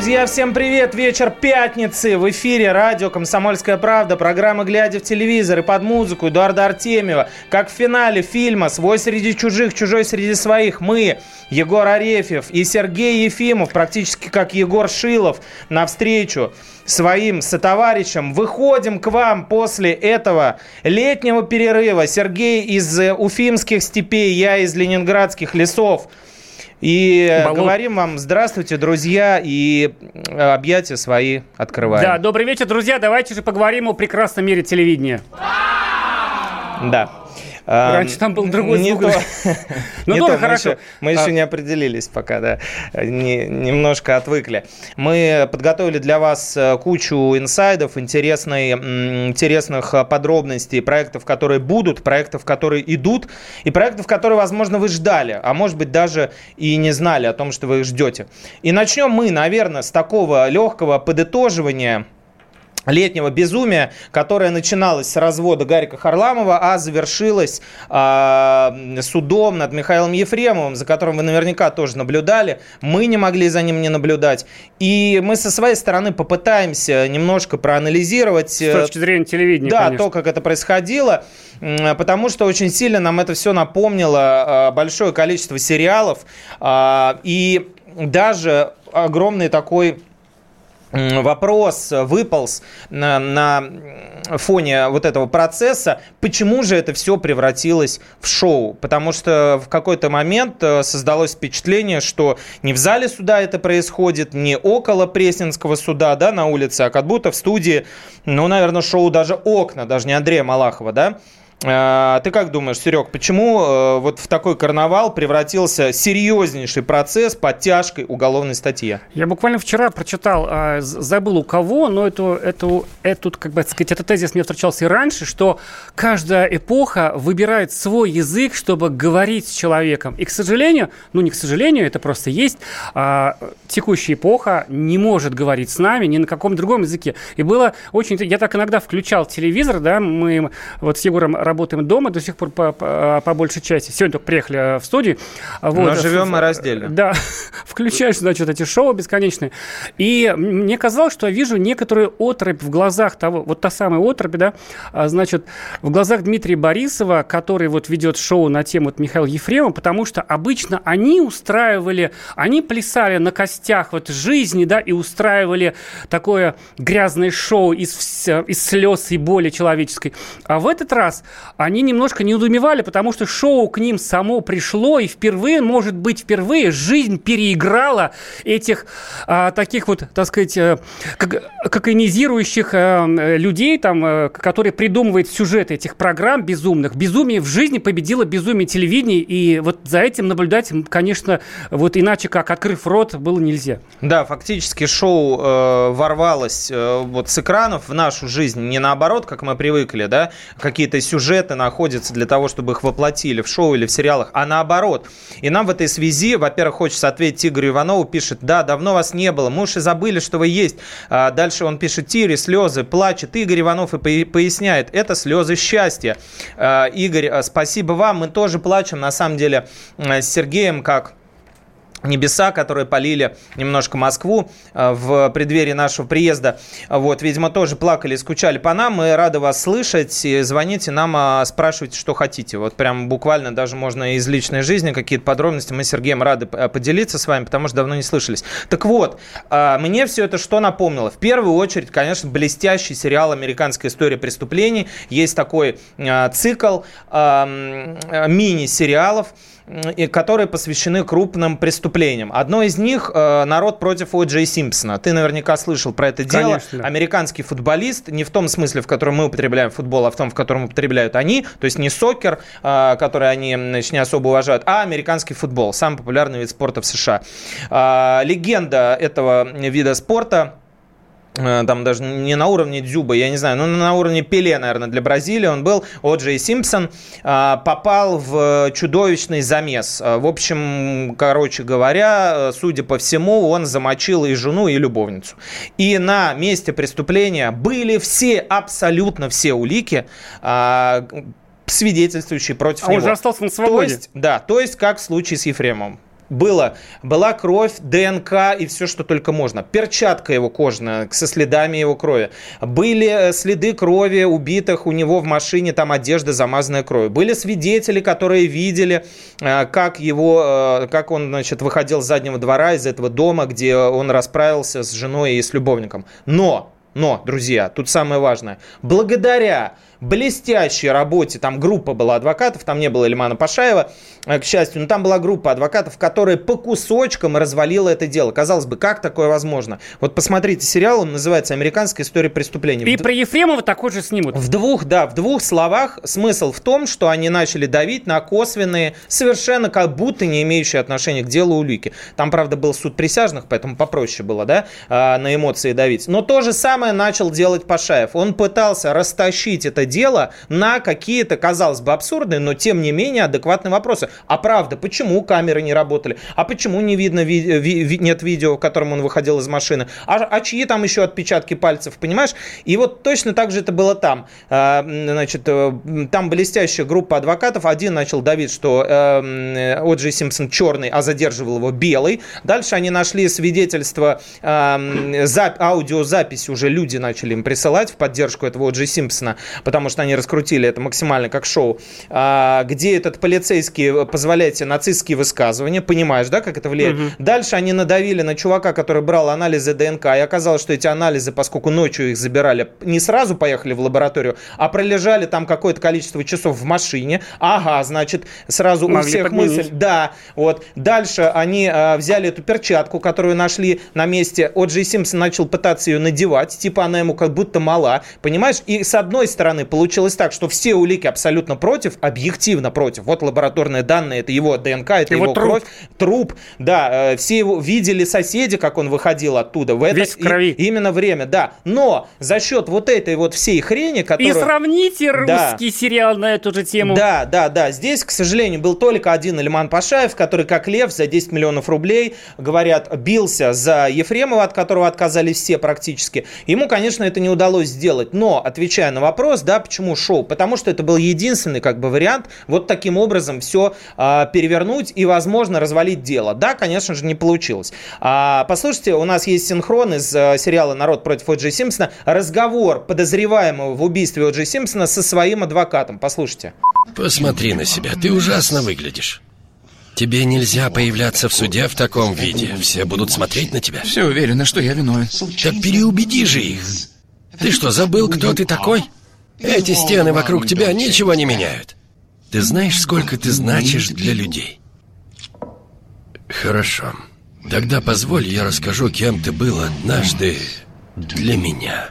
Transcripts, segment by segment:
Друзья, всем привет! Вечер пятницы. В эфире радио «Комсомольская правда». Программа «Глядя в телевизор» и под музыку Эдуарда Артемьева. Как в финале фильма «Свой среди чужих, чужой среди своих» мы, Егор Арефьев и Сергей Ефимов, практически как Егор Шилов, навстречу своим сотоварищам. Выходим к вам после этого летнего перерыва. Сергей из э, уфимских степей, я из ленинградских лесов. И э, Болот. говорим вам здравствуйте, друзья, и э, объятия свои открываем. Да, добрый вечер, друзья. Давайте же поговорим о прекрасном мире телевидения. Да. Раньше там был другой не звук. то. Ну, Не тоже то, мы хорошо. еще- Мы еще А. не определились пока, да. Не- Немножко отвыкли. Мы подготовили для вас э, кучу инсайдов, интересной, интересных э, подробностей, проектов, которые будут, проектов, которые идут, и проектов, которые, возможно, вы ждали, а может быть, даже и не знали о том, что вы их ждете. И начнем мы, наверное, с такого легкого подытоживания летнего безумия, которое начиналось с развода Гарика Харламова, а завершилось а, судом над Михаилом Ефремовым, за которым вы наверняка тоже наблюдали. Мы не могли за ним не наблюдать. И мы со своей стороны попытаемся немножко проанализировать С э, точки зрения телевидения, да, конечно. то, как это происходило, потому что очень сильно нам это все напомнило а, большое количество сериалов а, и даже огромный такой вопрос выполз на, на фоне вот этого процесса, почему же это все превратилось в шоу? Потому что в какой-то момент э, создалось впечатление, что не в зале суда это происходит, не около Пресненского суда, да, на улице, а как будто в студии, ну, наверное, шоу даже «Окна», даже не Андрея Малахова, да? А, Ты как думаешь, Серег, почему э, вот в такой карнавал превратился серьезнейший процесс под тяжкой уголовной статье? Я буквально вчера прочитал, а, забыл у кого, но эту, эту, эту, как бы сказать, этот тезис мне встречался и раньше, что каждая эпоха выбирает свой язык, чтобы говорить с человеком. И, к сожалению, ну не к сожалению, это просто есть, а, текущая эпоха не может говорить с нами ни на каком другом языке. И было очень... Я так иногда включал телевизор, да, мы вот с Егором работаем дома до сих пор по, по, по большей части. Сегодня только приехали э, в студию. Вот. Но живем мы раздельно. Да, включаешь, значит, эти шоу бесконечные. И мне казалось, что я вижу некоторую отрыбь в глазах того, вот та самая отрыбь, да, а, значит, в глазах Дмитрия Борисова, который вот ведет шоу на тему вот Михаила Ефремова, потому что обычно они устраивали, они плясали на костях вот жизни, да, и устраивали такое грязное шоу из, из слез и боли человеческой. А в этот раз они немножко не удумевали, потому что шоу к ним само пришло, и впервые, может быть, впервые жизнь переиграла этих а, таких вот, так сказать, э, как, кокаинизирующих э, людей, там, э, которые придумывают сюжеты этих программ безумных. Безумие в жизни победило безумие телевидения, и вот за этим наблюдать, конечно, вот иначе как открыв рот было нельзя. Да, фактически шоу э, ворвалось э, вот с экранов в нашу жизнь, не наоборот, как мы привыкли, да, какие-то сюжеты находятся для того, чтобы их воплотили в шоу или в сериалах, а наоборот. И нам в этой связи, во-первых, хочется ответить Игорю Иванову, пишет, да, давно вас не было, мы уж и забыли, что вы есть. А дальше он пишет, тири, слезы, плачет. Игорь Иванов и поя- поясняет, это слезы счастья. А, Игорь, а, спасибо вам, мы тоже плачем, на самом деле, э, с Сергеем, как небеса, которые полили немножко Москву э, в преддверии нашего приезда. Вот, видимо, тоже плакали, скучали по нам. Мы рады вас слышать. И звоните нам, а, спрашивайте, что хотите. Вот прям буквально даже можно из личной жизни какие-то подробности. Мы с Сергеем рады э, поделиться с вами, потому что давно не слышались. Так вот, э, мне все это что напомнило? В первую очередь, конечно, блестящий сериал «Американская история преступлений». Есть такой цикл мини-сериалов, которые посвящены крупным преступлениям. Одно из них э, «Народ против О. Джей Симпсона». Ты наверняка слышал про это дело. Конечно. Американский футболист, не в том смысле, в котором мы употребляем футбол, а в том, в котором употребляют они, то есть не сокер, э, который они значит, не особо уважают, а американский футбол, самый популярный вид спорта в США. Э, легенда этого вида спорта там даже не на уровне Дзюба, я не знаю, но на уровне Пеле, наверное, для Бразилии он был, О'Джей Симпсон, э, попал в чудовищный замес. Э, в общем, короче говоря, судя по всему, он замочил и жену, и любовницу. И на месте преступления были все, абсолютно все улики, свидетельствующие против а него. он же остался на свободе. То есть, да, то есть как в случае с Ефремовым было, была кровь, ДНК и все, что только можно. Перчатка его кожаная со следами его крови. Были э, следы крови убитых у него в машине, там одежда замазанная кровью. Были свидетели, которые видели, э, как его, э, как он, значит, выходил с заднего двора из этого дома, где он расправился с женой и с любовником. Но, но, друзья, тут самое важное. Благодаря блестящей работе. Там группа была адвокатов, там не было Эльмана Пашаева, э, к счастью, но там была группа адвокатов, которая по кусочкам развалила это дело. Казалось бы, как такое возможно? Вот посмотрите сериал, он называется «Американская история преступления». И про Ефремова такой же снимут. В двух, да, в двух словах смысл в том, что они начали давить на косвенные, совершенно как будто не имеющие отношения к делу улики. Там, правда, был суд присяжных, поэтому попроще было, да, а, на эмоции давить. Но то же самое начал делать Пашаев. Он пытался растащить это дело на какие-то, казалось бы, абсурдные, но тем не менее адекватные вопросы. А правда, почему камеры не работали? А почему не видно, ви- ви- нет видео, в котором он выходил из машины? А, а чьи там еще отпечатки пальцев, понимаешь? И вот точно так же это было там. А, значит, э, там блестящая группа адвокатов. Один начал давить, что э, О'Джей Симпсон черный, а задерживал его белый. Дальше они нашли свидетельство, э, аудиозапись уже люди начали им присылать в поддержку этого О'Джей Симпсона, потому потому что они раскрутили это максимально как шоу, а, где этот полицейский позволяет себе нацистские высказывания, понимаешь, да, как это влияет. Угу. Дальше они надавили на чувака, который брал анализы ДНК, и оказалось, что эти анализы, поскольку ночью их забирали, не сразу поехали в лабораторию, а пролежали там какое-то количество часов в машине. Ага, значит, сразу Могли у всех подменить. мысль. Да, вот. Дальше они а, взяли эту перчатку, которую нашли на месте. О'Джей Симпсон начал пытаться ее надевать, типа она ему как будто мала, понимаешь? И с одной стороны получилось так, что все улики абсолютно против, объективно против. Вот лабораторные данные, это его ДНК, это его, его труп. кровь, труп. Да, э, все его видели соседи, как он выходил оттуда. В это Весь в крови. И, именно время, да. Но за счет вот этой вот всей хрени, которую... И сравните русский да. сериал на эту же тему. Да, да, да. Здесь, к сожалению, был только один Эльман Пашаев, который, как лев, за 10 миллионов рублей, говорят, бился за Ефремова, от которого отказались все практически. Ему, конечно, это не удалось сделать. Но, отвечая на вопрос, да, почему шоу? Потому что это был единственный как бы вариант вот таким образом все а, перевернуть и, возможно, развалить дело. Да, конечно же, не получилось. А, послушайте, у нас есть синхрон из а, сериала «Народ против О'Джей Симпсона». Разговор подозреваемого в убийстве О'Джей Симпсона со своим адвокатом. Послушайте. Посмотри на себя, ты ужасно выглядишь. Тебе нельзя появляться в суде в таком виде. Все будут смотреть на тебя. Все уверены, что я виновен. Так переубеди же их. Ты что, забыл, кто ты такой? Эти стены вокруг тебя ничего не меняют. Ты знаешь, сколько ты значишь для людей? Хорошо. Тогда позволь, я расскажу, кем ты был однажды для меня.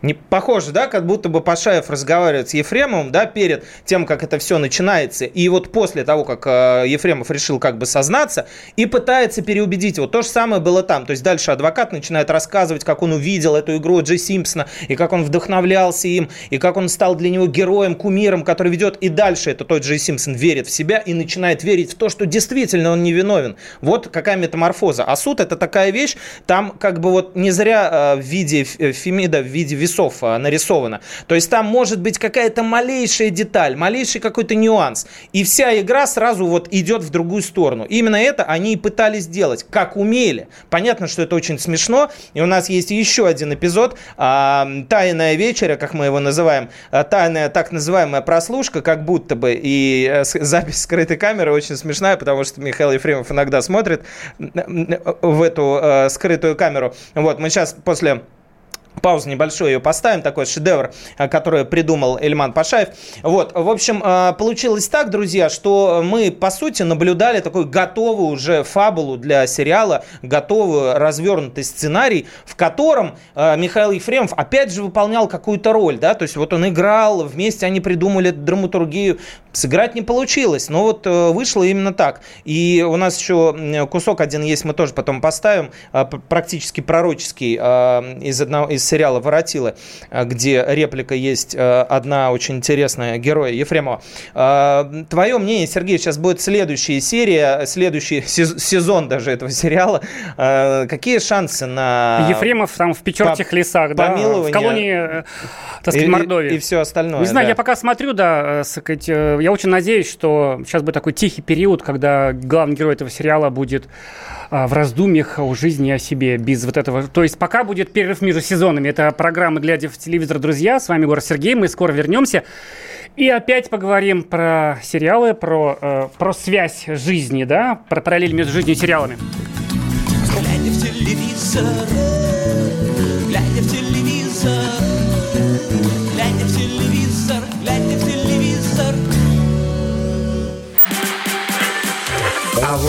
Не похоже, да, как будто бы Пашаев разговаривает с Ефремовым, да, перед тем, как это все начинается, и вот после того, как э, Ефремов решил как бы сознаться, и пытается переубедить его. То же самое было там. То есть дальше адвокат начинает рассказывать, как он увидел эту игру Джей Симпсона, и как он вдохновлялся им, и как он стал для него героем, кумиром, который ведет, и дальше это тот Джей Симпсон верит в себя и начинает верить в то, что действительно он не виновен. Вот какая метаморфоза. А суд это такая вещь, там как бы вот не зря э, в виде Фемида, в виде весов а, нарисовано. То есть там может быть какая-то малейшая деталь, малейший какой-то нюанс. И вся игра сразу вот идет в другую сторону. Именно это они и пытались сделать, как умели. Понятно, что это очень смешно. И у нас есть еще один эпизод. А, Тайная вечеря, как мы его называем. А, тайная так называемая прослушка, как будто бы. И э, запись скрытой камеры очень смешная, потому что Михаил Ефремов иногда смотрит в эту э, скрытую камеру. Вот, мы сейчас после паузу небольшую ее поставим, такой шедевр, э, который придумал Эльман Пашаев. Вот, в общем, э, получилось так, друзья, что мы, по сути, наблюдали такой готовую уже фабулу для сериала, готовый развернутый сценарий, в котором э, Михаил Ефремов опять же выполнял какую-то роль, да, то есть вот он играл, вместе они придумали драматургию, сыграть не получилось, но вот вышло именно так. И у нас еще кусок один есть, мы тоже потом поставим, практически пророческий из одного из сериала «Воротилы», э, где реплика есть э, одна очень интересная героя Ефремова. Э, Твое мнение, Сергей, сейчас будет следующая серия, следующий сезон даже этого сериала. Какие шансы на... Ефремов там в Печорских лесах, да, в колонии, так сказать, Мордовии. И, и все остальное. Не знаю, да. я пока смотрю, да, сказать, я очень надеюсь, что сейчас будет такой тихий период, когда главный герой этого сериала будет а, в раздумьях о жизни о себе без вот этого. То есть пока будет перерыв между сезонами. Это программа «Глядя в телевизор, друзья». С вами Гора Сергей. Мы скоро вернемся. И опять поговорим про сериалы, про, э, про связь жизни, да, про параллель между жизнью и сериалами. Глядя в телевизор, глядя в телевизор,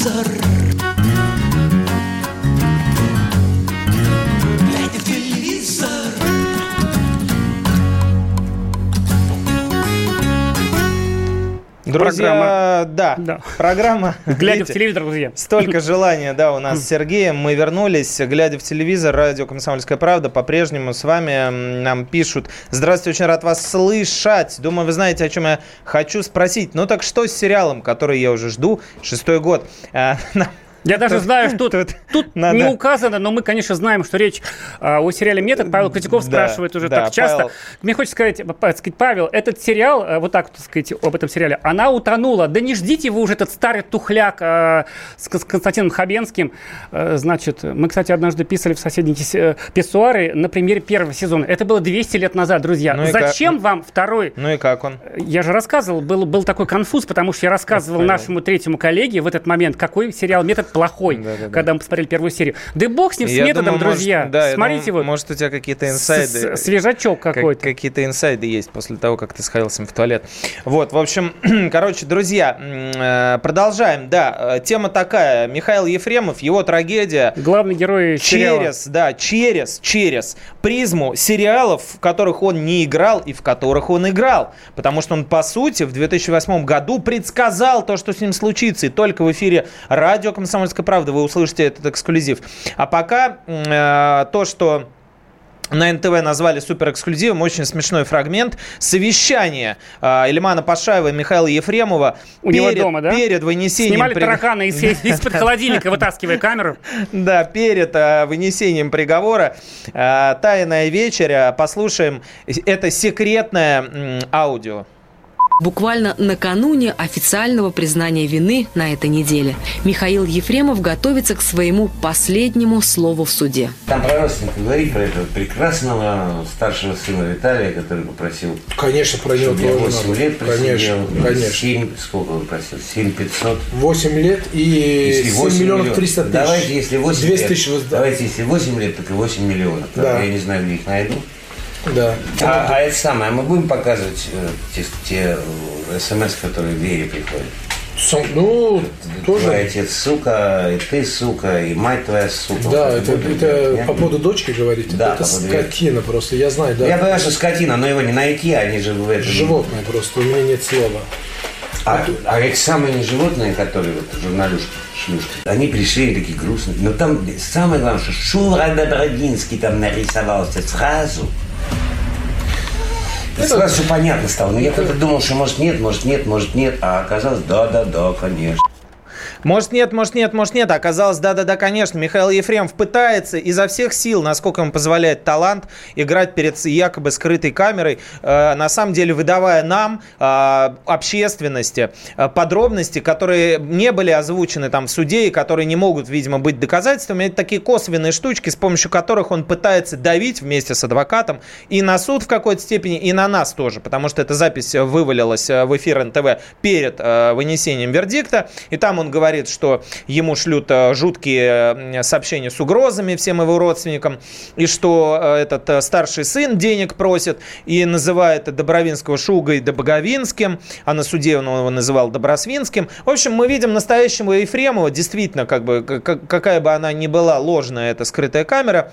Телевизор, Друзья, да, Да. программа. Глядя Видите, в телевизор, друзья. Столько желания, да, у нас с Сергеем. Мы вернулись, глядя в телевизор, радио «Комсомольская правда». По-прежнему с вами нам пишут. Здравствуйте, очень рад вас слышать. Думаю, вы знаете, о чем я хочу спросить. Ну так что с сериалом, который я уже жду шестой год? Нам Я даже знаю, что тут, тут надо- не указано, но мы, конечно, знаем, что речь а, о сериале «Метод». Павел Котяков Да, спрашивает уже да, так часто. Павел. Мне хочется сказать, сказать, Павел, этот сериал, а, вот так, так сказать, об этом сериале, она утонула. Да не ждите вы уже этот старый тухляк а, с с Константином Хабенским. А, Значит, мы, кстати, однажды писали в соседние э, писсуары на примере первого сезона. Это было 200 лет назад, друзья. Ну и как? Зачем вам второй Ну и как он? я же рассказывал, был, был такой конфуз, потому что я рассказывал нашему третьему коллеге в этот момент, какой сериал «Метод» плохой, Да-да-да. когда мы посмотрели первую серию. Да и бог с ним, с Я «Методом», думаю, может, друзья. да, я Смотрите думаю, вот, Может, у тебя какие-то инсайды. свежачок Как- какой-то. какие-то инсайды есть после того, как ты сходил с ним в туалет. Вот, в общем, короче, друзья, э, продолжаем. Да, э, тема такая. Михаил Ефремов, его трагедия. Главный герой сериала. Через, да, через, через призму сериалов, в которых он не играл и в которых он играл. Потому что он, по сути, в 2008 году предсказал то, что с ним случится. И только в эфире радио «Комсомольская правда» вы услышите этот эксклюзив. А пока э, то, что на НТВ назвали суперэксклюзивом. Очень смешной фрагмент. Совещание э, Ильмана Пашаева и Михаила Ефремова У него перед, дома, да? перед вынесением... Снимали при- таракана из- из-под холодильника, вытаскивая камеру. Да, перед э, вынесением приговора э, «Тайная вечеря». Послушаем это секретное аудио. Буквально накануне официального признания вины на этой неделе Михаил Ефремов готовится к своему последнему слову в суде. Там про родственника говорить про этого прекрасного старшего сына Виталия, который попросил, Конечно, про него тоже 8 надо. лет просидел. Конечно, конечно. 7, сколько он просил? 7 500. 8 лет и Если 7 8 миллионов 300 тысяч. Давайте, если 8 200 лет, тысяч давайте, если 8 лет, так и 8 миллионов. Да. Я не знаю, где их найду. Да. А, а это самое, мы будем показывать э, те, те, э, смс, которые в двери приходят? Сам- ну, Твой тоже. отец сука, и ты сука, и мать твоя сука. Да, это, будет, это нет? по поводу дочки говорите? Да, это скотина просто, я знаю, да. Я понимаю, что скотина, но его не найти, они же в этом... Животное просто, у меня нет слова. А, а эти самые не животные, которые вот журналюшки, шлюшки, они пришли такие грустные. Но там самое главное, что Шура Добродинский там нарисовался сразу. И сразу все понятно стало. Но я как-то думал, что может нет, может нет, может нет. А оказалось, да-да-да, конечно. Может нет, может нет, может нет. Оказалось, да-да-да, конечно. Михаил Ефремов пытается изо всех сил, насколько ему позволяет талант, играть перед якобы скрытой камерой, э, на самом деле выдавая нам, э, общественности, э, подробности, которые не были озвучены там в суде и которые не могут, видимо, быть доказательствами. Это такие косвенные штучки, с помощью которых он пытается давить вместе с адвокатом и на суд в какой-то степени, и на нас тоже, потому что эта запись вывалилась э, в эфир НТВ перед э, вынесением вердикта, и там он говорит, что ему шлют э, жуткие сообщения с угрозами всем его родственникам, и что э, этот э, старший сын денег просит, и называет Добровинского Шугой Добоговинским, а на суде он его называл Добросвинским. В общем, мы видим настоящего Ефремова, действительно, как бы, как- какая бы она ни была ложная, эта скрытая камера,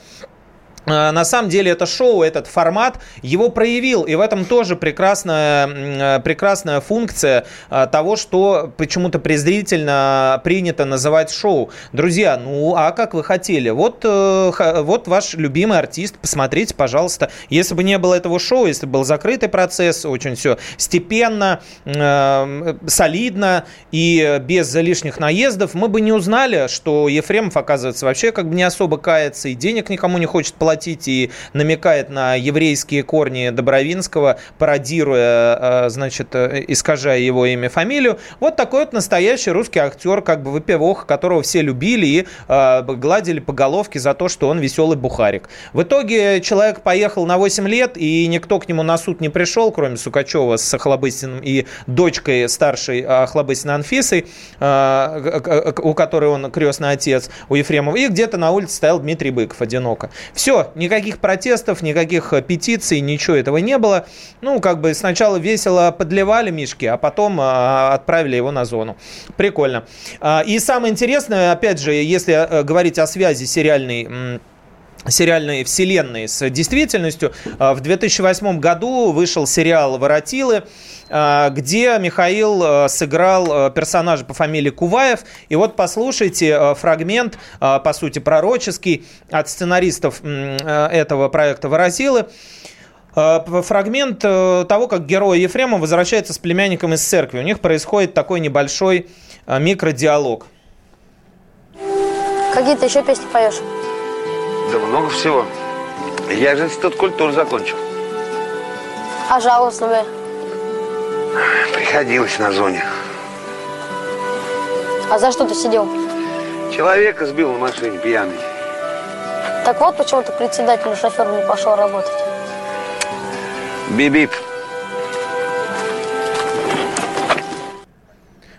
на самом деле это шоу, этот формат его проявил, и в этом тоже прекрасная, э, прекрасная функция э, того, что почему-то презрительно принято называть шоу. Друзья, ну а как вы хотели? Вот, э, вот ваш любимый артист, посмотрите, пожалуйста. Если бы не было этого шоу, если бы был закрытый процесс, очень все степенно, э, солидно и без лишних наездов, мы бы не узнали, что Ефремов, оказывается, вообще как бы не особо кается и денег никому не хочет платить и намекает на еврейские корни Добровинского, пародируя, э, значит, э, искажая его имя, фамилию. Вот такой вот настоящий русский актер, как бы выпивох, которого все любили и э, гладили по головке за то, что он веселый бухарик. В итоге человек поехал на 8 лет, и никто к нему на суд не пришел, кроме Сукачева с Охлобыстиным и дочкой старшей Охлобыстиной Анфисой, у которой он крестный отец, у Ефремова. И где-то на улице стоял Дмитрий Быков одиноко. Все, никаких протестов, никаких э, петиций, ничего этого не было. Ну, как бы сначала весело подливали Мишки, а потом э, отправили его на зону. Прикольно. А, И самое интересное, опять же, если э, говорить о связи сериальной сериальной вселенной с действительностью. А, В 2008 году вышел сериал «Воротилы», а, где Михаил а, сыграл персонажа по фамилии Куваев. И вот послушайте фрагмент, по сути, пророческий от сценаристов этого проекта «Воротилы». Фрагмент э, того, как герой Ефрема возвращается с племянником из церкви. У них происходит такой небольшой микродиалог. Какие ты еще песни поешь? Да много всего. Я же институт культуры закончил. А жалостливые? Приходилось на зоне. А за что ты сидел? Человека сбил на машине пьяный. Так вот почему ты председатель шофер не пошел работать. Бип-бип.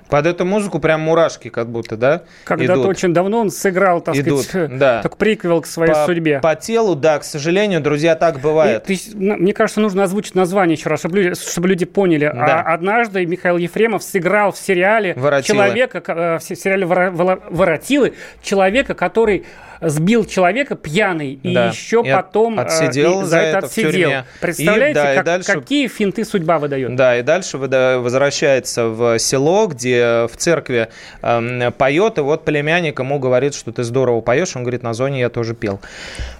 Под эту музыку прям мурашки как будто, да? Когда-то очень давно он сыграл, так Идут, сказать, да. так приквел к своей по, судьбе. По телу, да, к сожалению, друзья, так И, бывает. есть, на- мне кажется, нужно озвучить название еще раз, чтобы люди, чтобы люди поняли. Да. А однажды Михаил Ефремов сыграл в сериале «Воротилы». человека, э, в се- сериале «Вора- Вола- «Воротилы», человека, который сбил человека пьяный и Да. еще И от- потом э, отсидел и за это в отсидел. Представляете, И, да, и как- дальше- какие финты судьба выдает? Да, и дальше возвращается в село, где в церкви эм, поет, и вот племянник ему говорит, что ты здорово поешь, он говорит, на зоне я тоже пел.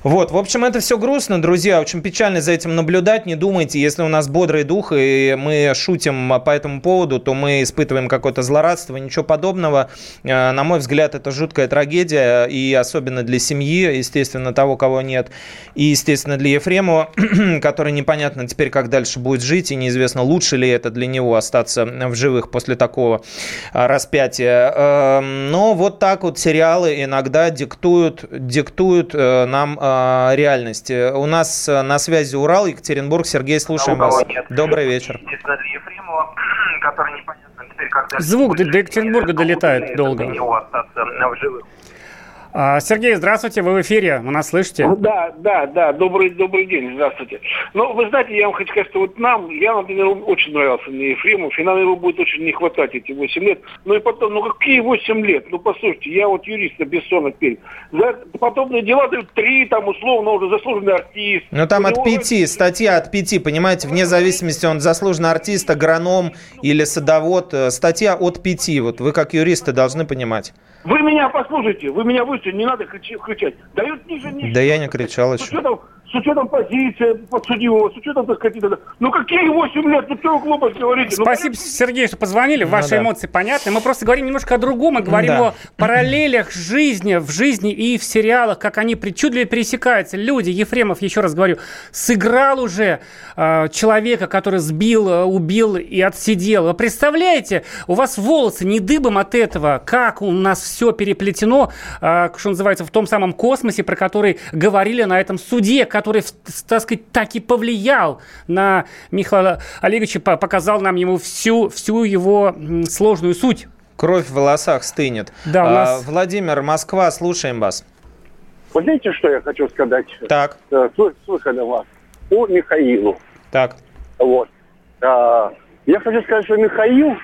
Вот, в общем, это все грустно, друзья, очень печально за этим наблюдать, не думайте, если у нас бодрый дух, и мы шутим по этому поводу, то мы испытываем какое-то злорадство, ничего подобного. Э, На мой взгляд, это жуткая трагедия, и особенно для семьи, естественно, того, кого нет, и, естественно, для Ефремова, который непонятно теперь, как дальше будет жить, и неизвестно, лучше ли это для него остаться в живых после такого а, распятия. Эм, Но вот так вот сериалы иногда диктуют, диктуют э, нам э, реальность. У нас э, на связи Урал, Екатеринбург. Сергей, слушаем вас. Добрый вечер. Звук до, до Екатеринбурга долетает долго. него остаться в живых. А, Сергей, здравствуйте, вы в эфире, вы нас слышите? Да, да, да, добрый, добрый день, здравствуйте. Ну, вы знаете, я вам хочу сказать, что вот нам, я, например, очень нравился мне Ефремов, и нам его будет очень не хватать эти 8 лет. Ну и потом, ну какие 8 лет? Ну послушайте, я вот юрист на Бессона Пермь. За подобные дела дают 3, там, условно, уже заслуженный артист. Ну там от него- пяти, статья от пяти, понимаете, вне зависимости, он заслуженный артист, агроном или садовод, э, статья от пяти, вот вы как юристы должны понимать. Вы меня послушайте, вы меня выслушайте, не надо кричать. Дают ниже, ниже. Да я не кричал еще. учетом, с учетом позиции подсудимого, с учетом, так сказать, ну какие 8 лет, ну что вы глупость говорите? Ну, Спасибо, Сергей, что позвонили. Ну Ваши да. эмоции понятны. Мы просто говорим немножко о другом. Мы говорим Да. о параллелях жизни, в жизни и в сериалах, как они причудливо пересекаются. Люди, Ефремов, еще раз говорю, сыграл уже э, человека, который сбил, э, убил и отсидел. Вы представляете, у вас волосы не дыбом от этого, как у нас все переплетено, э, что называется, в том самом космосе, про который говорили на этом суде, который, так сказать, так и повлиял на Михаила Олеговича, по- показал нам ему всю, всю его сложную суть. Кровь в волосах стынет. Да, у А, нас- Владимир, Москва, слушаем вас. Вы знаете, что я хочу сказать? Так. Э, С с выходом вас. По Михаилу. Так. Вот. А, Я хочу сказать, что Михаил,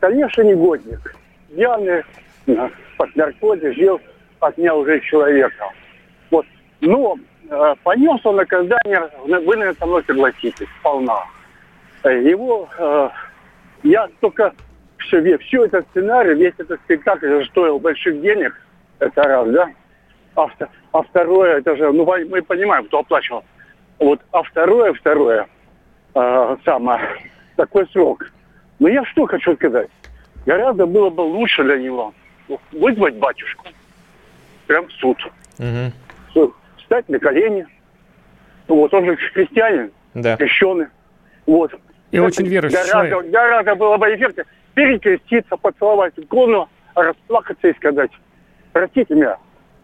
конечно, негодник. Пьяный, под наркотой жил, отнял жизнь человека. Вот. Но понес он наказание, вы, наверное, со мной согласитесь, сполна. Э, Его, э, я только все, все этот сценарий, весь этот спектакль же стоил больших денег, это раз, да? А, а второе, это же, ну, мы понимаем, кто оплачивал. Вот, а второе, второе, э, самое, такой срок. Но я что хочу сказать? Гораздо было бы лучше для него вызвать батюшку, прям в суд, Мгм. Встать на колени. Вот, он же христианин, Да. крещеный. Вот. И очень верующий гораздо, человек. гораздо было бы эффектно перекреститься, поцеловать икону, расплакаться и сказать, простите меня,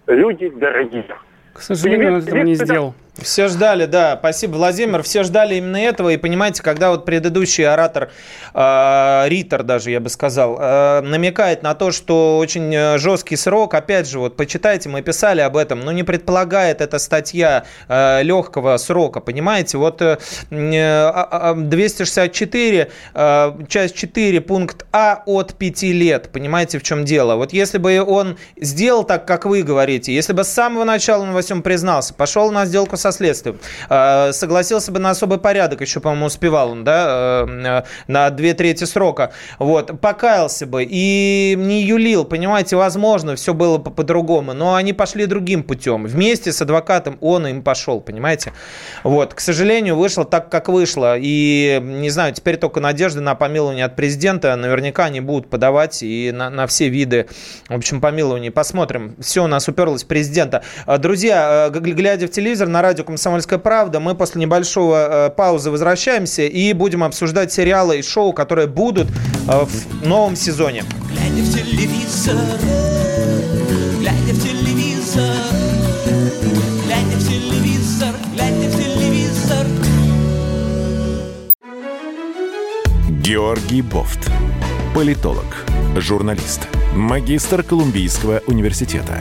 люди дорогие. К сожалению, он этого не сделал. Все ждали, да, спасибо, Владимир, все ждали именно этого, и понимаете, когда вот предыдущий оратор, э, Риттер даже, я бы сказал, э, намекает на то, что очень э, жесткий срок, опять же, вот почитайте, мы писали об этом, но не предполагает эта статья э, легкого срока, понимаете, вот э, э, а- а- 264, э, часть 4, пункт А от 5 лет, понимаете, в чем дело, вот если бы он сделал так, как вы говорите, если бы с самого начала он во всем признался, пошел на сделку со следствием, э, согласился бы на особый порядок, еще, по-моему, успевал он, да, э, на две трети срока, вот, покаялся бы и не юлил, понимаете, возможно, все было бы по-другому, но они пошли другим путем, вместе с адвокатом он им пошел, понимаете, вот, к сожалению, вышло так, как вышло, и, не знаю, теперь только надежда на помилование от президента, наверняка они будут подавать и на, на все виды, в общем, помилования, посмотрим, все у нас уперлось президента. А, Друзья, э, глядя в телевизор на радио «Комсомольская правда», мы после небольшого э, паузы возвращаемся и будем обсуждать сериалы и шоу, которые будут э, в новом сезоне. Глядя в телевизор, глядя в телевизор, глядя в телевизор, глядя в телевизор. Георгий Бофт. Политолог, журналист, магистр Колумбийского университета,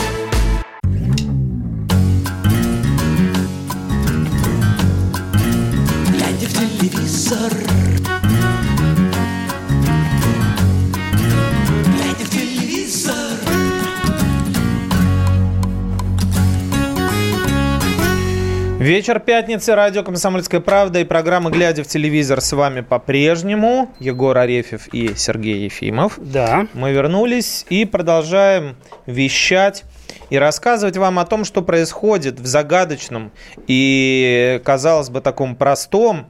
Вечер пятницы, радио «Комсомольская правда» и программа «Глядя в телевизор» с вами по-прежнему. Егор Арефьев и Сергей Ефимов. Да. Мы вернулись и продолжаем вещать и рассказывать вам о том, что происходит в загадочном и, казалось бы, таком простом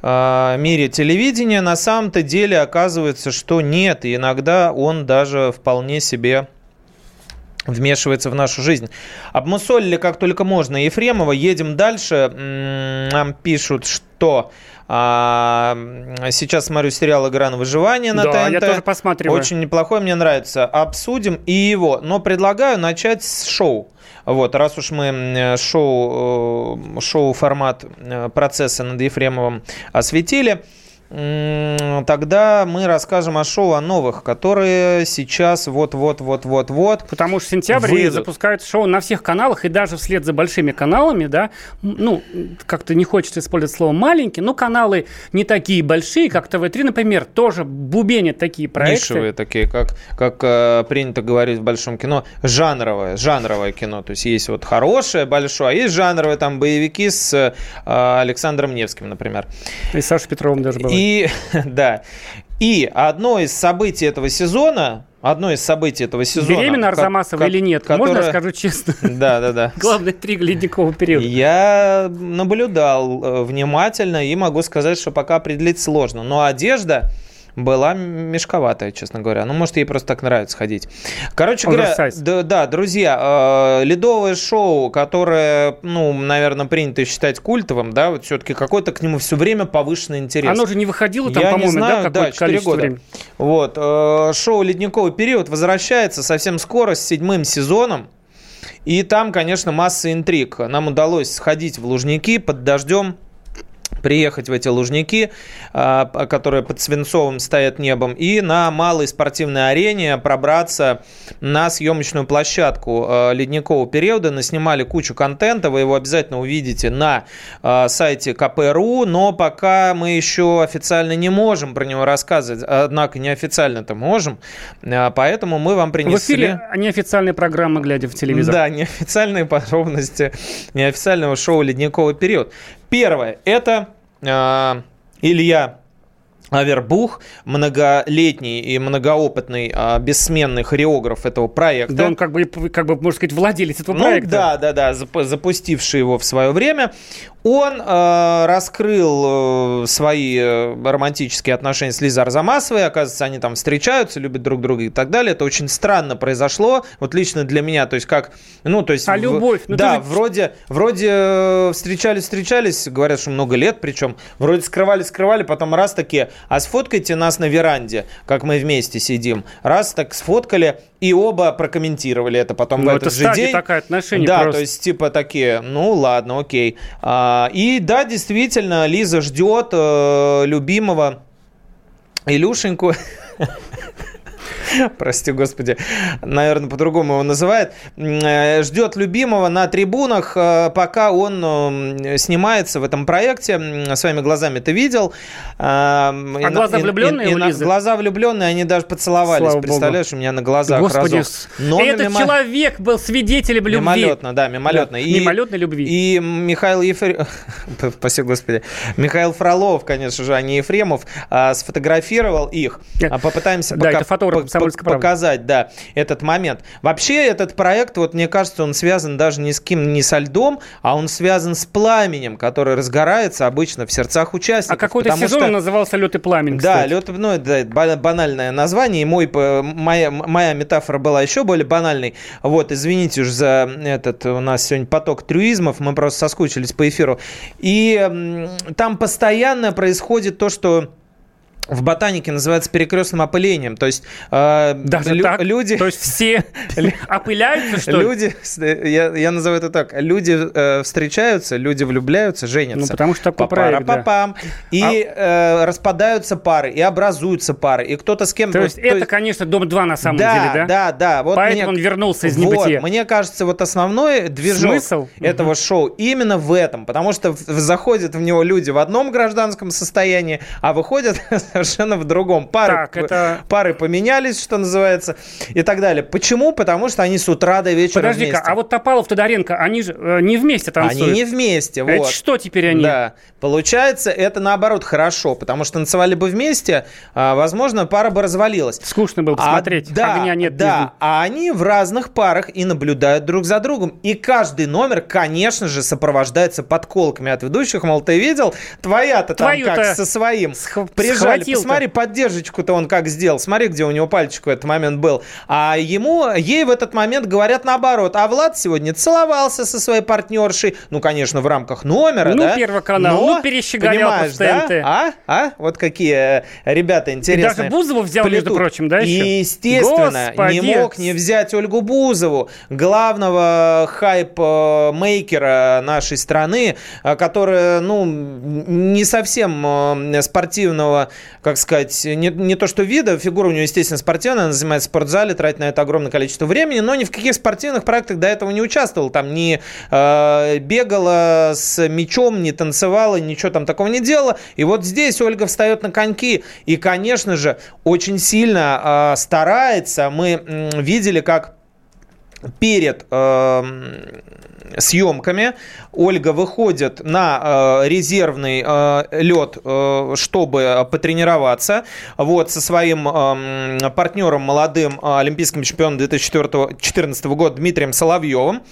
э, мире телевидения. На самом-то деле оказывается, что нет, и иногда он даже вполне себе вмешивается в нашу жизнь. Обмусолили как только можно Ефремова. Едем дальше. Нам пишут, что А, сейчас смотрю сериал «Игра на выживание» на Да, ТНТ. я тоже посматриваю. Очень неплохой, мне нравится. Обсудим и его. Но предлагаю начать с шоу. Вот, раз уж мы шоу, э, шоу-формат э, процесса над Ефремовым осветили, тогда мы расскажем о шоу, о новых, которые сейчас вот-вот-вот-вот-вот Потому что в сентябре выйдут. запускают шоу на всех каналах, и даже вслед за большими каналами, да, ну, как-то не хочется использовать слово маленькие, но каналы не такие большие, как ТВ-3, например, тоже бубенят такие проекты. Нишевые такие, как, как э, принято говорить в большом кино, жанровое, жанровое кино. То есть есть вот хорошее, большое, а есть жанровые там боевики с э, Александром Невским, например. И Сашей Петровым даже было. И, да, и одно из событий этого сезона, одно из событий этого сезона... Беременна Арзамасова или нет? которое- Можно я скажу честно? Да, да, да. Главная интрига ледникового периода. Я наблюдал э, внимательно и могу сказать, что пока определить сложно. Но одежда была мешковатая, честно говоря. Ну, может, ей просто так нравится ходить. Короче говоря, да, да, друзья, э, ледовое шоу, которое, ну, наверное, принято считать культовым, да, вот все-таки какой-то к нему все время повышенный интерес. Оно же не выходило там, по-моему, знаю, да, да, какое-то 4 количество года. времени. Вот, э, шоу «Ледниковый период» возвращается совсем скоро с седьмым сезоном. И там, конечно, масса интриг. Нам удалось сходить в Лужники под дождем, приехать в эти Лужники, которые под Свинцовым стоят небом, и на малой спортивной арене пробраться на съемочную площадку а, ледникового периода. Наснимали кучу контента, вы его обязательно увидите на а, сайте КПРУ, но пока мы еще официально не можем про него рассказывать, однако неофициально-то можем, А, поэтому мы вам В принесли... эфире неофициальная программа «Глядя в телевизор». Да, неофициальные подробности неофициального шоу «Ледниковый период». Первое – это э, Илья Авербух, многолетний и многоопытный а, бессменный хореограф этого проекта. Да он как бы, как бы, можно сказать, владелец этого Ну, проекта. да, да, да, зап- запустивший его в свое время. Он э, раскрыл э, свои э, романтические отношения с Лизой Арзамасовой. Оказывается, они там встречаются, любят друг друга и так далее. Это очень странно произошло. Вот лично для меня. То есть как... Ну, то есть... А в- любовь? Ну, да, же- вроде, вроде э, встречались-встречались, говорят, что много лет причем. Вроде скрывали-скрывали, потом раз такие, а сфоткайте нас на веранде, как мы вместе сидим. Раз так сфоткали, и оба прокомментировали это потом Ну, в это этот же стадия день. такая, отношения Да, просто. то есть типа такие, ну ладно, окей. А, и да, действительно, Лиза ждет э, любимого Илюшеньку. Прости, господи, наверное, по-другому его называют. Э, Ждет любимого на трибунах, э, пока он э, снимается в этом проекте. Своими глазами ты видел. А глаза влюбленные у Лизы? Глаза влюбленные, они даже поцеловались. Слава богу. Представляешь, у меня на глазах Господи, разок. Но этот мимо- человек был свидетелем любви. Мимолетно, да, мимолетно. Да, И- мимолетной любви. И Михаил Ефремов, спасибо господи, Михаил Фролов, конечно же, а не Ефремов, а, сфотографировал их. А Попытаемся Да, пока- это фотограф «Комсомольской по- правды». показать, да, этот момент. Вообще этот проект, вот мне кажется, он связан даже не с кем, не со льдом, а он связан с пламенем, который разгорается обычно в сердцах участников. А какой-то сезон что- назывался «Лед и пламень», да, кстати. лед, ну, это ба- банальное название, и мой, моя, моя метафора была еще более банальной. Вот, извините уж за этот, у нас сегодня поток трюизмов, мы просто соскучились по эфиру. И там постоянно происходит то, что в ботанике называется перекрестным опылением. То есть э, Даже лю- так? люди... То есть все опыляются, что ли? Люди, я, я назову это так, люди э, встречаются, люди влюбляются, женятся. Ну, потому что такой проект, да. И э, распадаются пары, и образуются пары, и кто-то с кем... То есть это, конечно, «Дом-2» на самом да, деле, да? Да, да. Вот Поэтому мне- он вернулся из вот, небытия. мне кажется, вот основной движок Смысл? этого шоу именно в этом, потому что в- заходят в него люди в одном гражданском состоянии, а выходят совершенно в другом. Пары, Так, это- пары поменялись, что называется, и так далее. Почему? Потому что они с утра до вечера Подожди-ка, вместе. а вот Топалов, Тодоренко, они же э, не вместе танцуют? Они не вместе, Это вот. что теперь они? Да. Получается, это наоборот хорошо, потому что танцевали бы вместе, а, возможно, пара бы развалилась. Скучно было А, посмотреть. да, Огня нет. да, жизни. а они в разных парах и наблюдают друг за другом. И каждый номер, конечно же, сопровождается подколками от ведущих. Мол, ты видел? Твоя-то там Твою-то как со своим. Прижали, Схватил-то. посмотри, поддержечку-то он как сделал. Смотри, где у него пальчик в этот момент был. А ему, ей в этот момент говорят наоборот. А Влад сегодня целовался со своей партнершей. Ну, конечно, в рамках номера, Ну, да? Первый канал, Но, ну, перещеголял понимаешь, да? А? А? Вот какие э, ребята И интересные. даже Бузову взял, между Плетут. прочим, да, еще? И, естественно, Господи. не мог не взять Ольгу Бузову, главного хайп-мейкера нашей страны, э, которая, ну, не совсем э, спортивного, как сказать, не, не то что вида, фигура у нее, естественно, спортивная, она занимается в спортзале, тратит на это огромное количество времени, но ни в каких спортивных проектах до этого не участвовала, там не э, бегала с мячом, не танцевала, ничего там такого не делала. И вот здесь Ольга встает на коньки и, конечно же, очень сильно э, старается. Мы м, видели, как перед э, съемками Ольга выходит на э, резервный э, лед, э, чтобы потренироваться. Вот со своим партнером молодым олимпийским чемпионом 2014 года Дмитрием Соловьевым.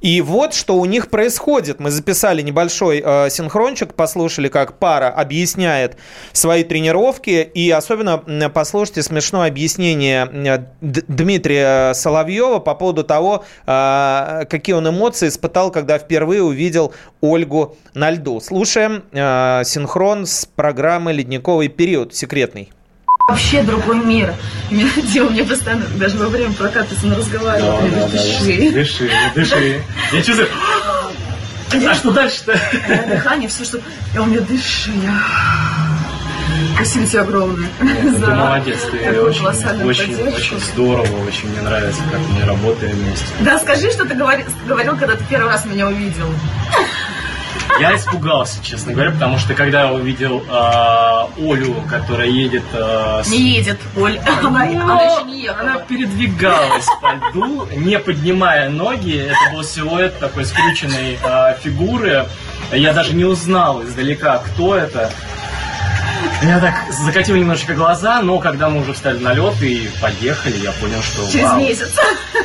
И вот что у них происходит. Мы записали небольшой синхрончик, послушали, как пара объясняет свои тренировки. И особенно послушайте смешное объяснение Дмитрия Соловьева по поводу того, какие он эмоции испытал, когда впервые увидел Ольгу на льду. Слушаем э, синхрон с программы «Ледниковый период» секретный. Вообще другой мир. Меня Дима мне постоянно, даже во время проката с ним разговаривал. Да, Я говорю, да, да, дыши. Дыши, дыши. Я чувствую... А что дальше-то? Да, Дыхание, все, что... И он мне дыши. Я... Спасибо тебе огромное. Ты за молодец, ты очень, очень, поддержку. очень здорово, очень мне нравится, как мы работаем вместе. Да, скажи, что ты говори- говорил, когда ты первый раз меня увидел. Я испугался, честно говоря, потому что когда я увидел а, Олю, которая едет а, с- Не едет, Оль. Она, она еще не ехала. Она передвигалась по льду, не поднимая ноги. Это был силуэт такой скрюченной а, фигуры. Я даже не узнал издалека, кто это. Я так закатил немножечко глаза, но когда мы уже встали на лед и поехали, я понял, что Через вау. месяц.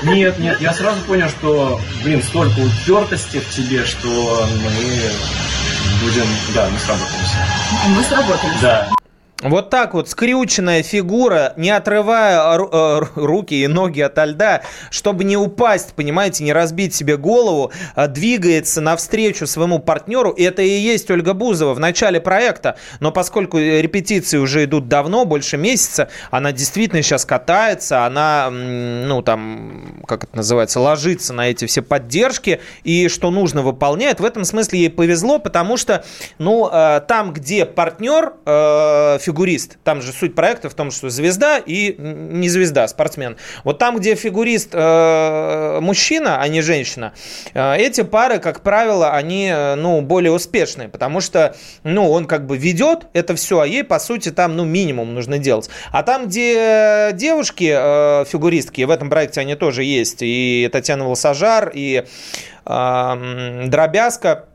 Нет, нет, я сразу понял, что, блин, столько упертости в тебе, что мы будем, да, мы сработаемся. Мы сработались. Да. Вот так вот скрюченная фигура, не отрывая э, ру- руки и ноги от льда, чтобы не упасть, понимаете, не разбить себе голову, а, двигается навстречу своему партнеру. И это и есть Ольга Бузова в начале проекта. Но поскольку репетиции уже идут давно, больше месяца, она действительно сейчас катается, она, ну там, как это называется, ложится на эти все поддержки и что нужно выполняет. В этом смысле ей повезло, потому что, ну, э, там, где партнер, э, фигурист, там же суть проекта в том, что звезда и не звезда, спортсмен. Вот там, где фигурист э, мужчина, а не женщина, э, эти пары, как правило, они, э, ну, более успешные, потому что, ну, он как бы ведет это все, а ей, по сути, там, ну, минимум нужно делать. А там, где девушки, э, фигуристки, в этом проекте они тоже есть, и Татьяна Волосожар, и э, э,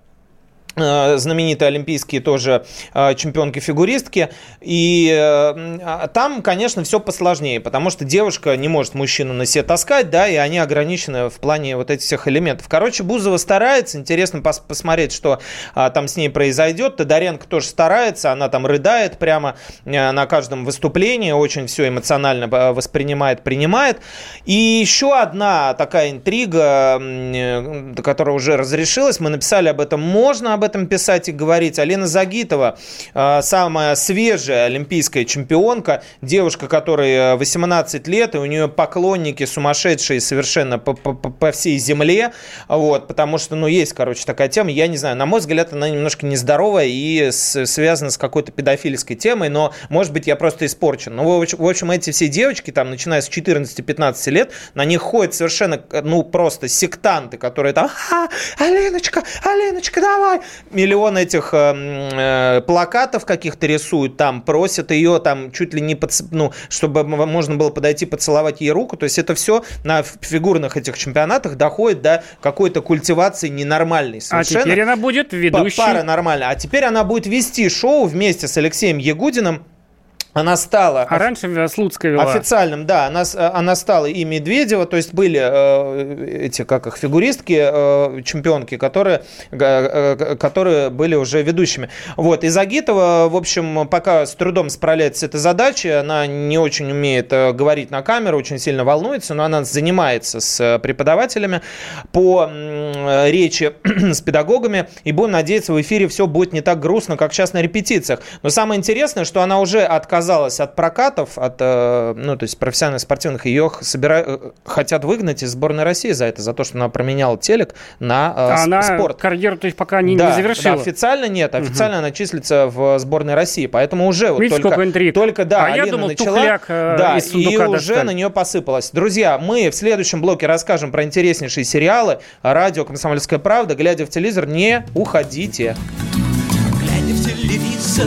знаменитые олимпийские тоже э, чемпионки-фигуристки. И э, а там, конечно, все посложнее, потому что девушка не может мужчину на себе таскать, да, и они ограничены в плане вот этих всех элементов. Короче, Бузова старается, интересно пос- посмотреть, что а, там с ней произойдет. Тодоренко тоже старается, она там рыдает прямо э, на каждом выступлении, очень все эмоционально э, воспринимает, принимает. И еще одна такая интрига, э, которая уже разрешилась, мы написали об этом, можно об этом писать и говорить. Алена Загитова, э, самая свежая олимпийская чемпионка, девушка, которой э, 18 лет, и у нее поклонники сумасшедшие совершенно по, по- по- всей земле, вот, потому что, ну, есть, короче, такая тема, я не знаю, на мой взгляд, она немножко нездоровая и с- связана с какой-то педофильской темой, но, может быть, я просто испорчен. Ну, в общем, эти все девочки, там, начиная с 14-15 лет, на них ходят совершенно, ну, просто сектанты, которые там, а, Аленочка, Аленочка, давай! Миллион этих э, э, плакатов каких-то рисуют, там, просят ее, там, чуть ли не, подц- ну, чтобы можно было подойти поцеловать ей руку, то есть это все на фигурных этих чемпионатах доходит до какой-то культивации ненормальной А совершенно. теперь она будет ведущей. Пара нормально. А теперь она будет вести шоу вместе с Алексеем Ягудиным она стала... А раньше Слуцкая вела. Официальным, да, она, с- она стала и Медведева, то есть были э, эти, как их, фигуристки, э, чемпионки, которые, э, которые были уже ведущими. Вот, и Загитова, в общем, пока с трудом справляется с этой задачей, она не очень умеет э, говорить на камеру, очень сильно волнуется, но она занимается с э, преподавателями по э, речи с педагогами, и будем надеяться, в эфире все будет не так грустно, как сейчас на репетициях. Но самое интересное, что она уже отказалась от прокатов, от, э, ну, то есть профессиональных спортивных, ее собира- э, хотят выгнать из сборной России за это, за то, что она променяла телек на э, А она спорт. карьеру, то есть пока не, да, не завершила. да, официально нет, официально она числится в сборной России, поэтому уже вот Видите, только, сколько интриг. только да, А я Алина думал, начала, тухляк, э, да, из и сундука уже достали. на нее посыпалось. Друзья, мы в следующем блоке расскажем про интереснейшие сериалы, радио «Комсомольская правда», глядя в телевизор, не уходите. Глядя в телевизор,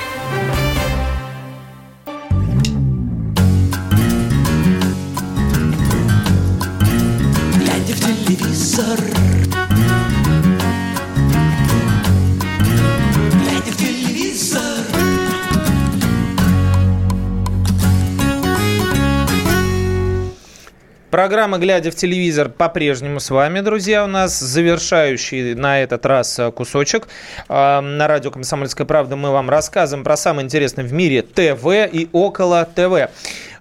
Глядя в телевизор, Программа «Глядя в телевизор» по-прежнему с вами, друзья, у нас завершающий на этот раз э, кусочек. Э, На радио «Комсомольская правда» мы вам рассказываем про самое интересное в мире ТВ и около ТВ.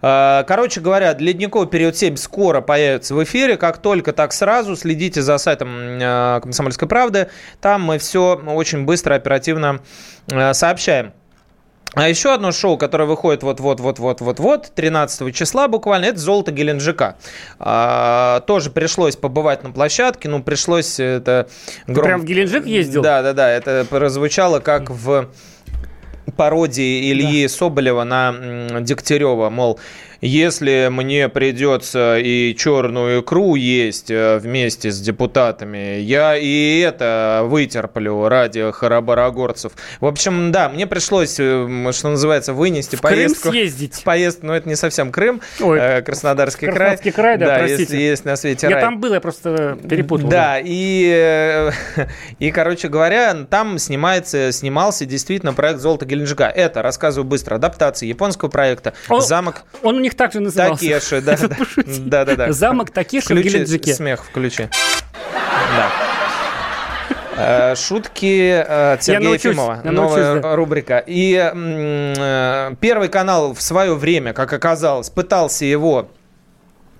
Э, Короче говоря, ледниковый период 7 скоро появится в эфире. Как только, так сразу. Следите за сайтом э, «Комсомольской правды». Там мы все очень быстро, оперативно э, сообщаем. А еще одно шоу, которое выходит вот-вот-вот-вот-вот-вот, 13 числа буквально, это «Золото Геленджика». А, тоже пришлось побывать на площадке, ну, пришлось это... Ты прям в Геленджик ездил? Да, да, да, это прозвучало как в пародии Ильи Соболева на Дегтярева, мол, если мне придется и черную икру есть э, вместе с депутатами, я и это вытерплю ради харобарогорцев. В общем, да, мне пришлось, э, что называется, вынести В Крым поездку. съездить. Поездку, но это не совсем Крым, Ой, э, Краснодарский, Краснодарский край, да, простите. если есть на свете Я рай. там был, я просто перепутал. Да, и, э, и, короче говоря, там снимается, снимался действительно проект «Золото Геленджика». Это, рассказываю быстро, адаптация японского проекта Он- «Замок Он у них также назывался. Такеши». Да, да, да, да. Замок Такеши в Геленджике. смех, включи. Да. Э, Шутки э, Сергея научусь, Ефимова. Новая научусь, да. рубрика. И э, Первый канал в свое время, как оказалось, пытался его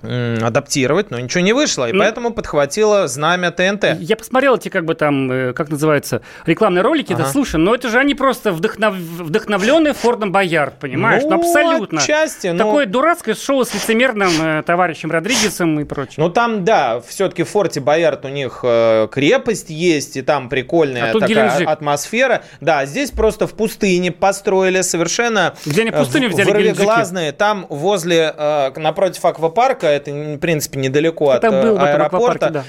адаптировать, но ничего не вышло, и Ну, поэтому подхватило знамя ТНТ. Я посмотрел эти, как бы там, э, как называется, рекламные ролики, да, Ага. слушай, но это же они просто вдохнов... вдохновленные Фордом Боярд, понимаешь? Ну, абсолютно. отчасти, но- Такое дурацкое шоу с лицемерным э, товарищем Родригесом и прочее. Ну там, да, все-таки в Форте Боярд у них э, крепость есть, и там прикольная А такая Геленджик. атмосфера. Да, здесь просто в пустыне построили совершенно... Где они э, пустыню взяли, Геленджики? Там возле, э, напротив аквапарка, это, в принципе, недалеко Это от э, был аэропорта. да.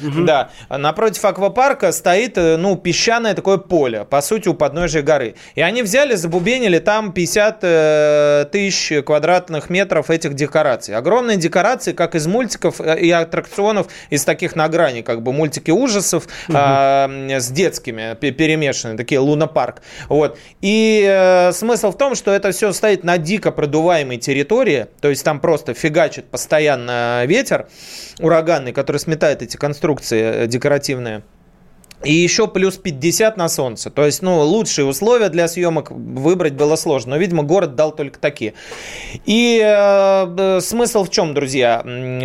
Да, напротив аквапарка стоит, э, ну, песчаное такое поле, по сути, у подножия горы. И они взяли, забубенили там 50 э, тысяч квадратных метров этих декораций. Огромные декорации, как из мультиков и аттракционов, из таких на грани, как бы мультики ужасов а, с детскими пе- перемешанные, такие лунопарк. Вот. И э, смысл в том, что это все стоит на дико продуваемой территории, то есть там просто фигачит постоянно ветер ураганный, который сметает эти конструкции э, декоративные. И еще плюс 50 на солнце. То есть, ну, лучшие условия для съемок выбрать было сложно. Но, видимо, город дал только такие. И э, смысл в чем, друзья?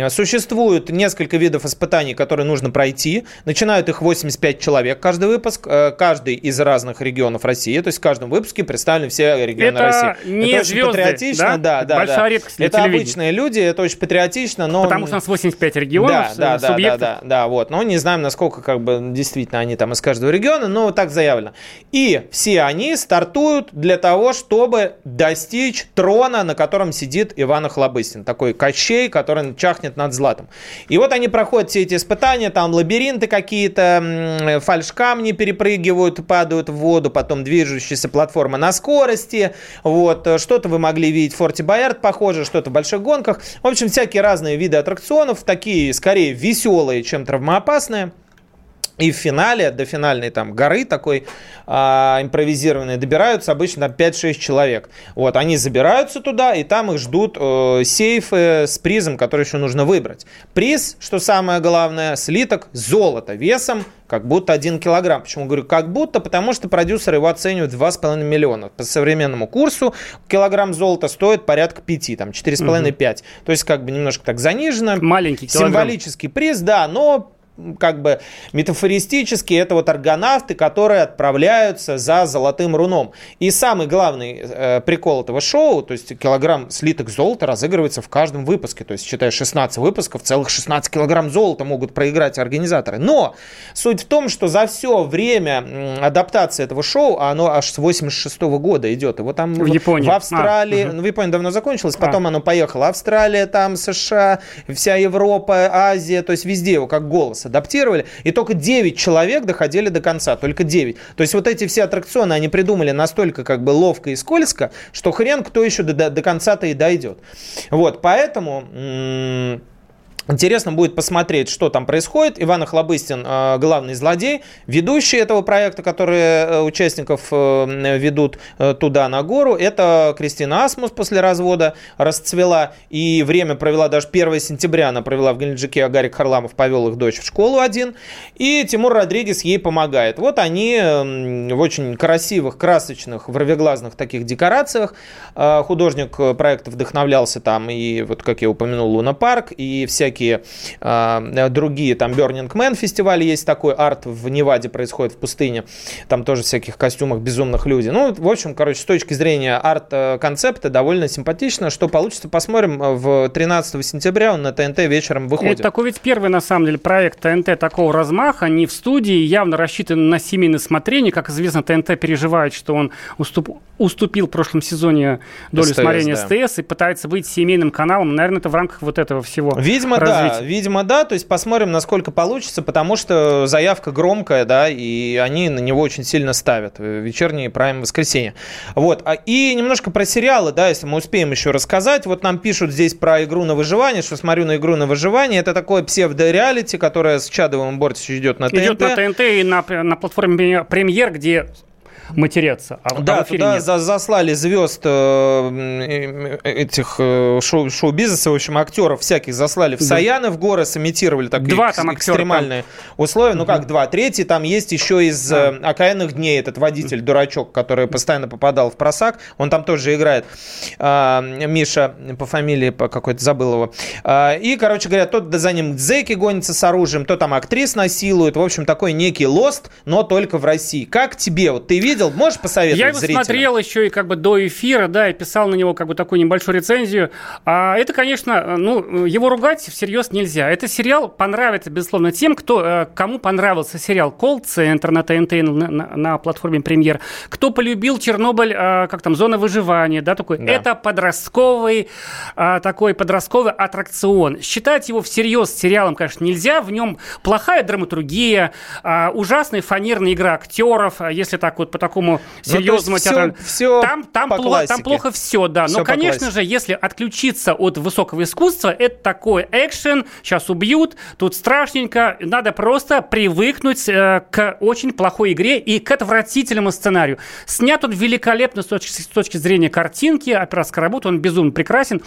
Существует несколько видов испытаний, которые нужно пройти. Начинают их 85 человек каждый выпуск. Э, каждый из разных регионов России. То есть в каждом выпуске представлены все регионы это России. Не это очень звезды, патриотично. Да, да, да. Большая да. редкость Это обычные люди, это очень патриотично, но... Потому что у нас 85 регионов, да, да, субъектов. Да, да, да, вот. Но не знаем, насколько как бы действительно они там из каждого региона, но так заявлено. И все они стартуют для того, чтобы достичь трона, на котором сидит Иван Охлобыстин. Такой кощей, который чахнет над златом. И вот они проходят все эти испытания, там лабиринты какие-то, фальшкамни перепрыгивают, падают в воду, потом движущаяся платформа на скорости, вот, э, что-то вы могли видеть в Форте Боярд, похоже, что-то в больших гонках. В общем, всякие разные виды аттракционов, такие скорее веселые, чем травмоопасные. И в финале, до финальной там горы такой а, импровизированной, добираются обычно 5-6 человек. Вот, они забираются туда, и там их ждут э, сейфы с призом, который еще нужно выбрать. Приз, что самое главное, слиток золота весом как будто 1 килограмм. Почему говорю как будто? Потому что продюсеры его оценивают в 2,5 миллиона. По современному курсу килограмм золота стоит порядка 5, там 4,5-5. То есть как бы немножко так занижено. Маленький килограмм. Символический приз, да, но как бы метафористически это вот аргонавты, которые отправляются за золотым руном. И самый главный э, прикол этого шоу, то есть килограмм слиток золота разыгрывается в каждом выпуске. То есть, считай, 16 выпусков, целых 16 килограмм золота могут проиграть организаторы. Но суть в том, что за все время адаптации этого шоу, а оно аж с 86 года идет, его там В Японии. в Австралии, А, мгм. ну, в Японии давно закончилось, потом оно поехало Австралия, там США, вся Европа, Азия, то есть везде его как голос адаптировали, и только 9 человек доходили до конца, только 9. То есть вот эти все аттракционы они придумали настолько как бы ловко и скользко, что хрен кто еще до, до- до конца-то и дойдет. Вот, поэтому... м, Интересно будет посмотреть, что там происходит. Иван Охлобыстин э, главный злодей, ведущий этого проекта, которые э, участников э, ведут туда, на гору. Это Кристина Асмус после развода расцвела и время провела, даже 1 сентября она провела в Геленджике, а Гарик Харламов повел их дочь в школу один. И Тимур Родригес ей помогает. Вот они в очень красивых, красочных, вровеглазных таких декорациях. Художник проекта вдохновлялся там и, вот как я упомянул, Луна Парк и всякие э, другие, там Burning Man фестиваль есть такой, арт в Неваде происходит в пустыне, там тоже всяких костюмах безумных люди. Ну, в общем, короче, с точки зрения арт-концепта довольно симпатично. Что получится, посмотрим в 13 сентября, он на ТНТ вечером выходит. Это такой ведь первый, на самом деле, проект ТНТ такого размаха, не в студии, явно рассчитан на семейное смотрение. Как известно, ТНТ переживает, что он уступ- уступил в прошлом сезоне долю СТС, смотрения да. СТС и пытается быть семейным каналом. Наверное, это в рамках вот этого всего Видимо, да, развития. видимо, да, то есть посмотрим, насколько получится, потому что заявка громкая, да, и они на него очень сильно ставят. Вечерний прайм воскресенье. Вот, а- и немножко про сериалы, да, если мы успеем еще рассказать. Вот нам пишут здесь про игру на выживание, что смотрю на игру на выживание. Это такое псевдо-реалити, которое с Чадовым Бортич идет на ТНТ. Идет на ТНТ и на, на платформе премьер, где матерятся. А, в- а Да, в туда нет. за- заслали звезд э, э, этих э, шоу- шоу-бизнеса, в общем, актеров всяких заслали в Да. Саяны в горы, сымитировали такие Два там актера экстремальные условия. Ну как два? Третий там есть еще из э, «Окаянных дней» этот водитель, дурачок, который постоянно попадал в просак. Он там тоже играет. А, Миша по фамилии, по какой-то забыл его. А, И, короче говоря, то за ним зэки гонятся с оружием, то там актрис насилуют. В общем, такой некий лост, но только в России. Как тебе? Вот ты видел? Можешь посоветовать Я его зрителям? смотрел еще и как бы до эфира, да, и писал на него как бы такую небольшую рецензию. А это, конечно, ну, его ругать всерьез нельзя. Это сериал понравится, безусловно, тем, кто, э, кому понравился сериал «Колл-центр» на ТНТ на, на- на платформе «Премьер», кто полюбил «Чернобыль», э, как там, «Зона выживания», да, такой. Да. Это подростковый, э, такой подростковый аттракцион. Считать его всерьез сериалом, конечно, нельзя. В нем плохая драматургия, ужасная фанерная игра актеров, если так вот по такому Ну, серьезному всё- театру. всё там, там, по пло- классике. там плохо все, да. Всё Но, конечно классике. же, если отключиться от высокого искусства, это такой экшен, сейчас убьют, тут страшненько, надо просто привыкнуть э, к очень плохой игре и к отвратительному сценарию. Снят он великолепно с точки, с точки зрения картинки, операторская работа, он безумно прекрасен,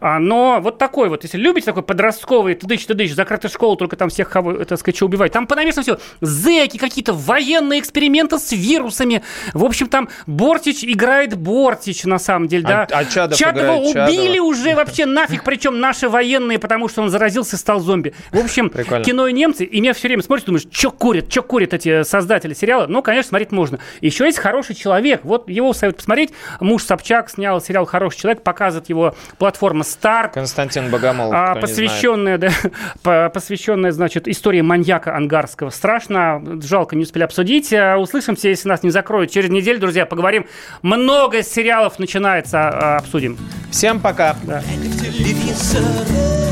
А, но вот такой вот, если любите такой подростковый тыдыч-тыдыч, закрытая школа, только там всех, кого, так сказать, убивать, там понамешано все, зэки, какие-то военные эксперименты с вирусами, в общем, там Бортич играет Бортич, на самом деле, да. А- а Чадов Чадова убили Чадова. уже вообще нафиг, причем наши военные, потому что он заразился и стал зомби. В общем, Прикольно. кино и немцы, и меня все время смотришь, думаешь, что курят, что курят эти создатели сериала. Ну, конечно, смотреть можно. Еще есть хороший человек. Вот его совет посмотреть. Муж Собчак снял сериал «Хороший человек», показывает его платформа Старт. Константин Богомолов, А, посвященная, да, по- посвященная, значит, истории маньяка ангарского. Страшно, жалко, не успели обсудить. А, Услышимся, если нас не закроют. Через неделю, друзья, поговорим. Много сериалов начинается, а, обсудим. Всем пока. Глядя